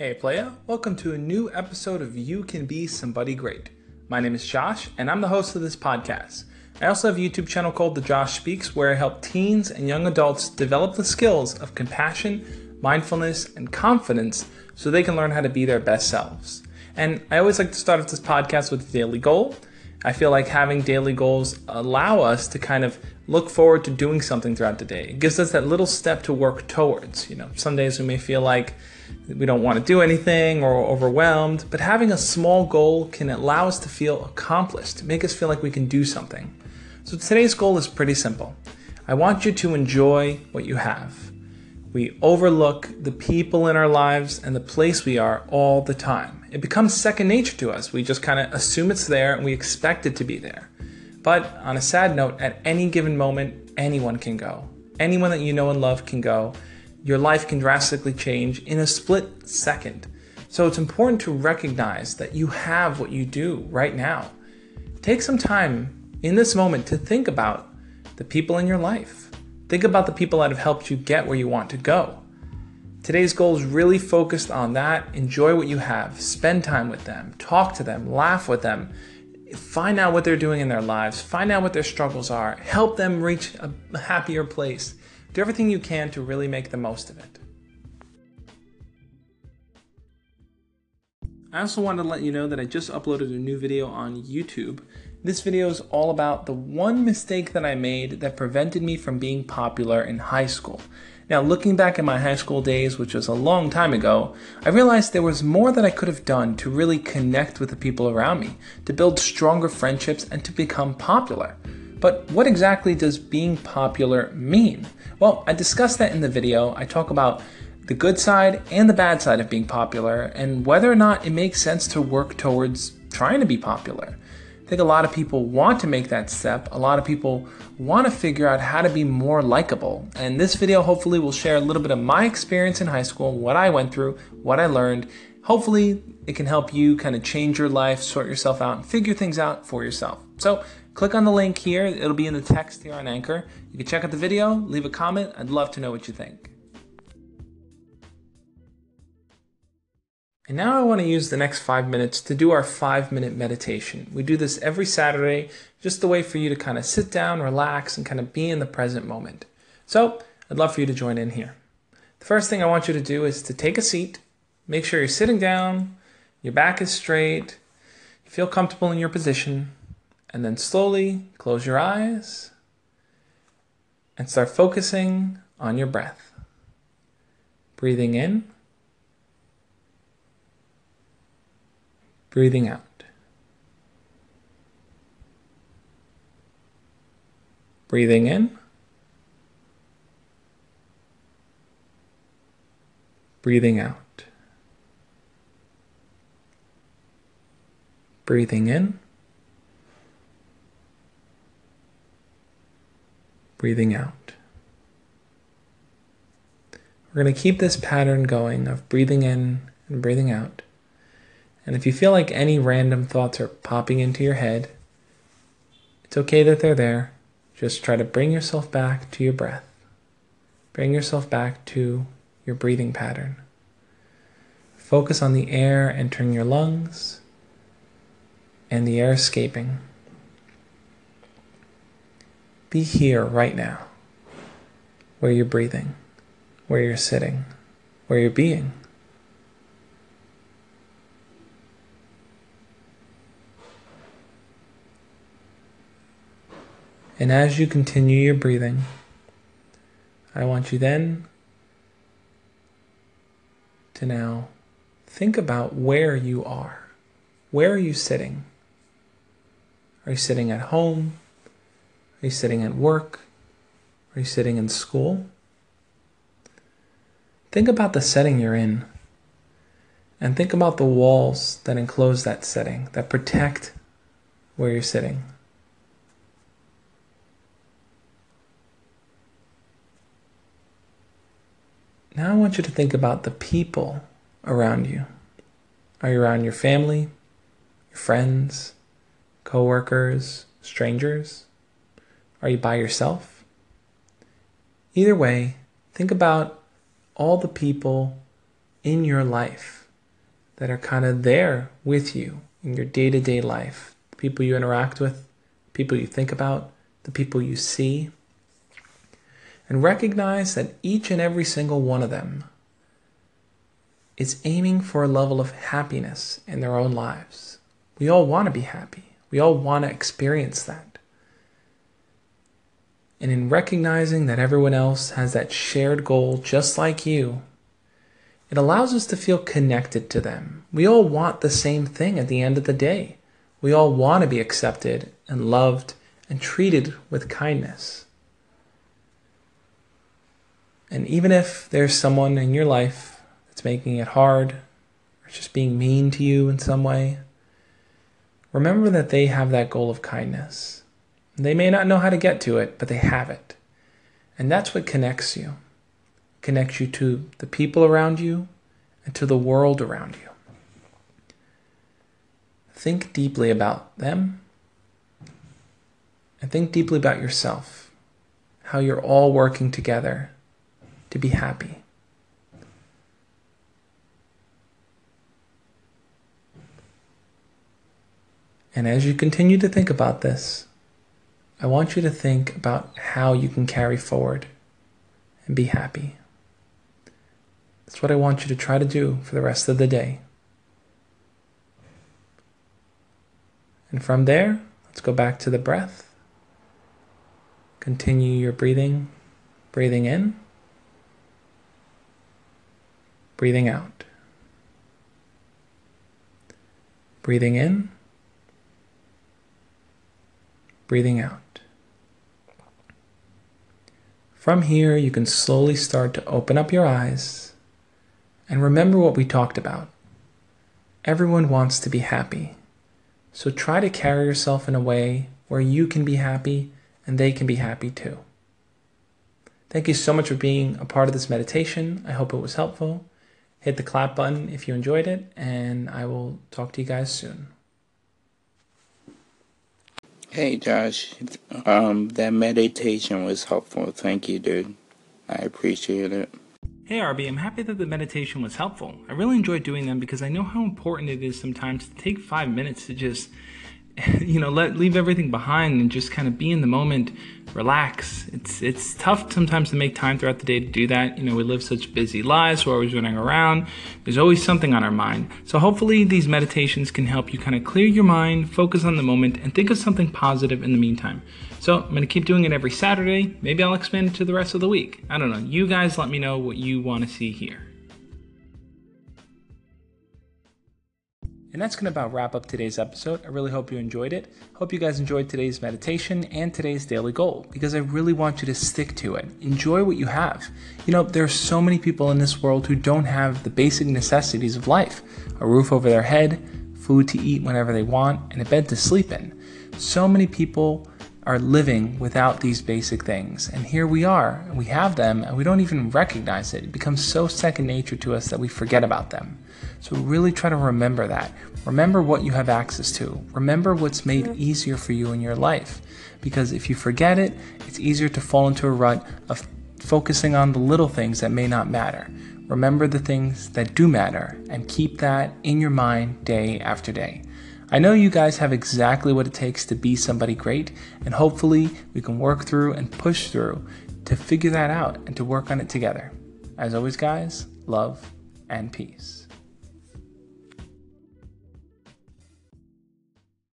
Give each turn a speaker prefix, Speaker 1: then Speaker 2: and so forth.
Speaker 1: Hey, playa, welcome to a new episode of You Can Be Somebody Great. My name is Josh, and I'm the host of this podcast. I also have a YouTube channel called The Josh Speaks, where I help teens and young adults develop the skills of compassion, mindfulness, and confidence so they can learn how to be their best selves. And I always like to start off this podcast with a daily goal. I feel like having daily goals allow us to kind of look forward to doing something throughout the day. It gives us that little step to work towards. You know, some days we may feel like we don't want to do anything or overwhelmed, but having a small goal can allow us to feel accomplished, make us feel like we can do something. So today's goal is pretty simple. I want you to enjoy what you have. We overlook the people in our lives and the place we are all the time. It becomes second nature to us. We just kind of assume it's there and we expect it to be there. But on a sad note, at any given moment, anyone can go. Anyone that you know and love can go your life can drastically change in a split second. So it's important to recognize that you have what you do right now. Take some time in this moment to think about the people in your life. Think about the people that have helped you get where you want to go. Today's goal is really focused on that. Enjoy what you have, spend time with them, talk to them, laugh with them, find out what they're doing in their lives, find out what their struggles are, help them reach a happier place. Do everything you can to really make the most of it. I also wanted to let you know that I just uploaded a new video on YouTube. This video is all about the one mistake that I made that prevented me from being popular in high school. Now, looking back at my high school days, which was a long time ago, I realized there was more that I could have done to really connect with the people around me, to build stronger friendships, and to become popular. But what exactly does being popular mean? Well, I discussed that in the video. I talk about the good side and the bad side of being popular and whether or not it makes sense to work towards trying to be popular. I think a lot of people want to make that step. A lot of people want to figure out how to be more likable. And this video hopefully will share a little bit of my experience in high school, what I went through, what I learned. Hopefully, it can help you kind of change your life, sort yourself out, and figure things out for yourself. So, Click on the link here, it'll be in the text here on Anchor. You can check out the video, leave a comment. I'd love to know what you think. And now I want to use the next five minutes to do our five minute meditation. We do this every Saturday, just the way for you to kind of sit down, relax, and kind of be in the present moment. So I'd love for you to join in here. The first thing I want you to do is to take a seat, make sure you're sitting down, your back is straight, you feel comfortable in your position, and then slowly close your eyes and start focusing on your breath. Breathing in, breathing out. Breathing in, breathing out. Breathing in. breathing out. We're going to keep this pattern going of breathing in and breathing out. And if you feel like any random thoughts are popping into your head, it's okay that they're there. Just try to bring yourself back to your breath. Bring yourself back to your breathing pattern. Focus on the air entering your lungs and the air escaping. Be here right now, where you're breathing, where you're sitting, where you're being. And as you continue your breathing, I want you then to now think about where you are. Where are you sitting? Are you sitting at home? Are you sitting at work? Are you sitting in school? Think about the setting you're in. And think about the walls that enclose that setting, that protect where you're sitting. Now I want you to think about the people around you. Are you around your family, your friends, coworkers, strangers? Are you by yourself? Either way, think about all the people in your life that are kind of there with you in your day to day life, the people you interact with, people you think about, the people you see. And recognize that each and every single one of them is aiming for a level of happiness in their own lives. We all want to be happy. We all want to experience that. And in recognizing that everyone else has that shared goal just like you, it allows us to feel connected to them. We all want the same thing at the end of the day. We all want to be accepted and loved and treated with kindness. And even if there's someone in your life that's making it hard or just being mean to you in some way, remember that they have that goal of kindness. They may not know how to get to it, but they have it. And that's what connects you. Connects you to the people around you and to the world around you. Think deeply about them and think deeply about yourself, how you're all working together to be happy. And as you continue to think about this, I want you to think about how you can carry forward and be happy. That's what I want you to try to do for the rest of the day. And from there, let's go back to the breath. Continue your breathing, breathing in, breathing out. Breathing in, breathing out. From here, you can slowly start to open up your eyes and remember what we talked about. Everyone wants to be happy. So try to carry yourself in a way where you can be happy and they can be happy too. Thank you so much for being a part of this meditation. I hope it was helpful. Hit the clap button if you enjoyed it, and I will talk to you guys soon.
Speaker 2: Hey Josh, um, that meditation was helpful. Thank you, dude. I appreciate it.
Speaker 1: Hey RB, I'm happy that the meditation was helpful. I really enjoy doing them because I know how important it is sometimes to take five minutes to just you know let leave everything behind and just kind of be in the moment relax. It's it's tough sometimes to make time throughout the day to do that. You know we live such busy lives we're always running around. There's always something on our mind. So hopefully these meditations can help you kind of clear your mind focus on the moment and think of something positive in the meantime. So i'm going to keep doing it every saturday. Maybe i'll expand it to the rest of the week. I don't know. You guys let me know what you want to see here And that's going to about wrap up today's episode. I really hope you enjoyed it. Hope you guys enjoyed today's meditation and today's daily goal because I really want you to stick to it. Enjoy what you have. You know, there are so many people in this world who don't have the basic necessities of life a roof over their head, food to eat whenever they want, and a bed to sleep in. So many people are living without these basic things. And here we are, we have them, and we don't even recognize it. It becomes so second nature to us that we forget about them. So really try to remember that. Remember what you have access to. Remember what's made easier for you in your life. Because if you forget it, it's easier to fall into a rut of focusing on the little things that may not matter. Remember the things that do matter and keep that in your mind day after day. I know you guys have exactly what it takes to be somebody great, and hopefully we can work through and push through to figure that out and to work on it together. As always, guys, love and peace.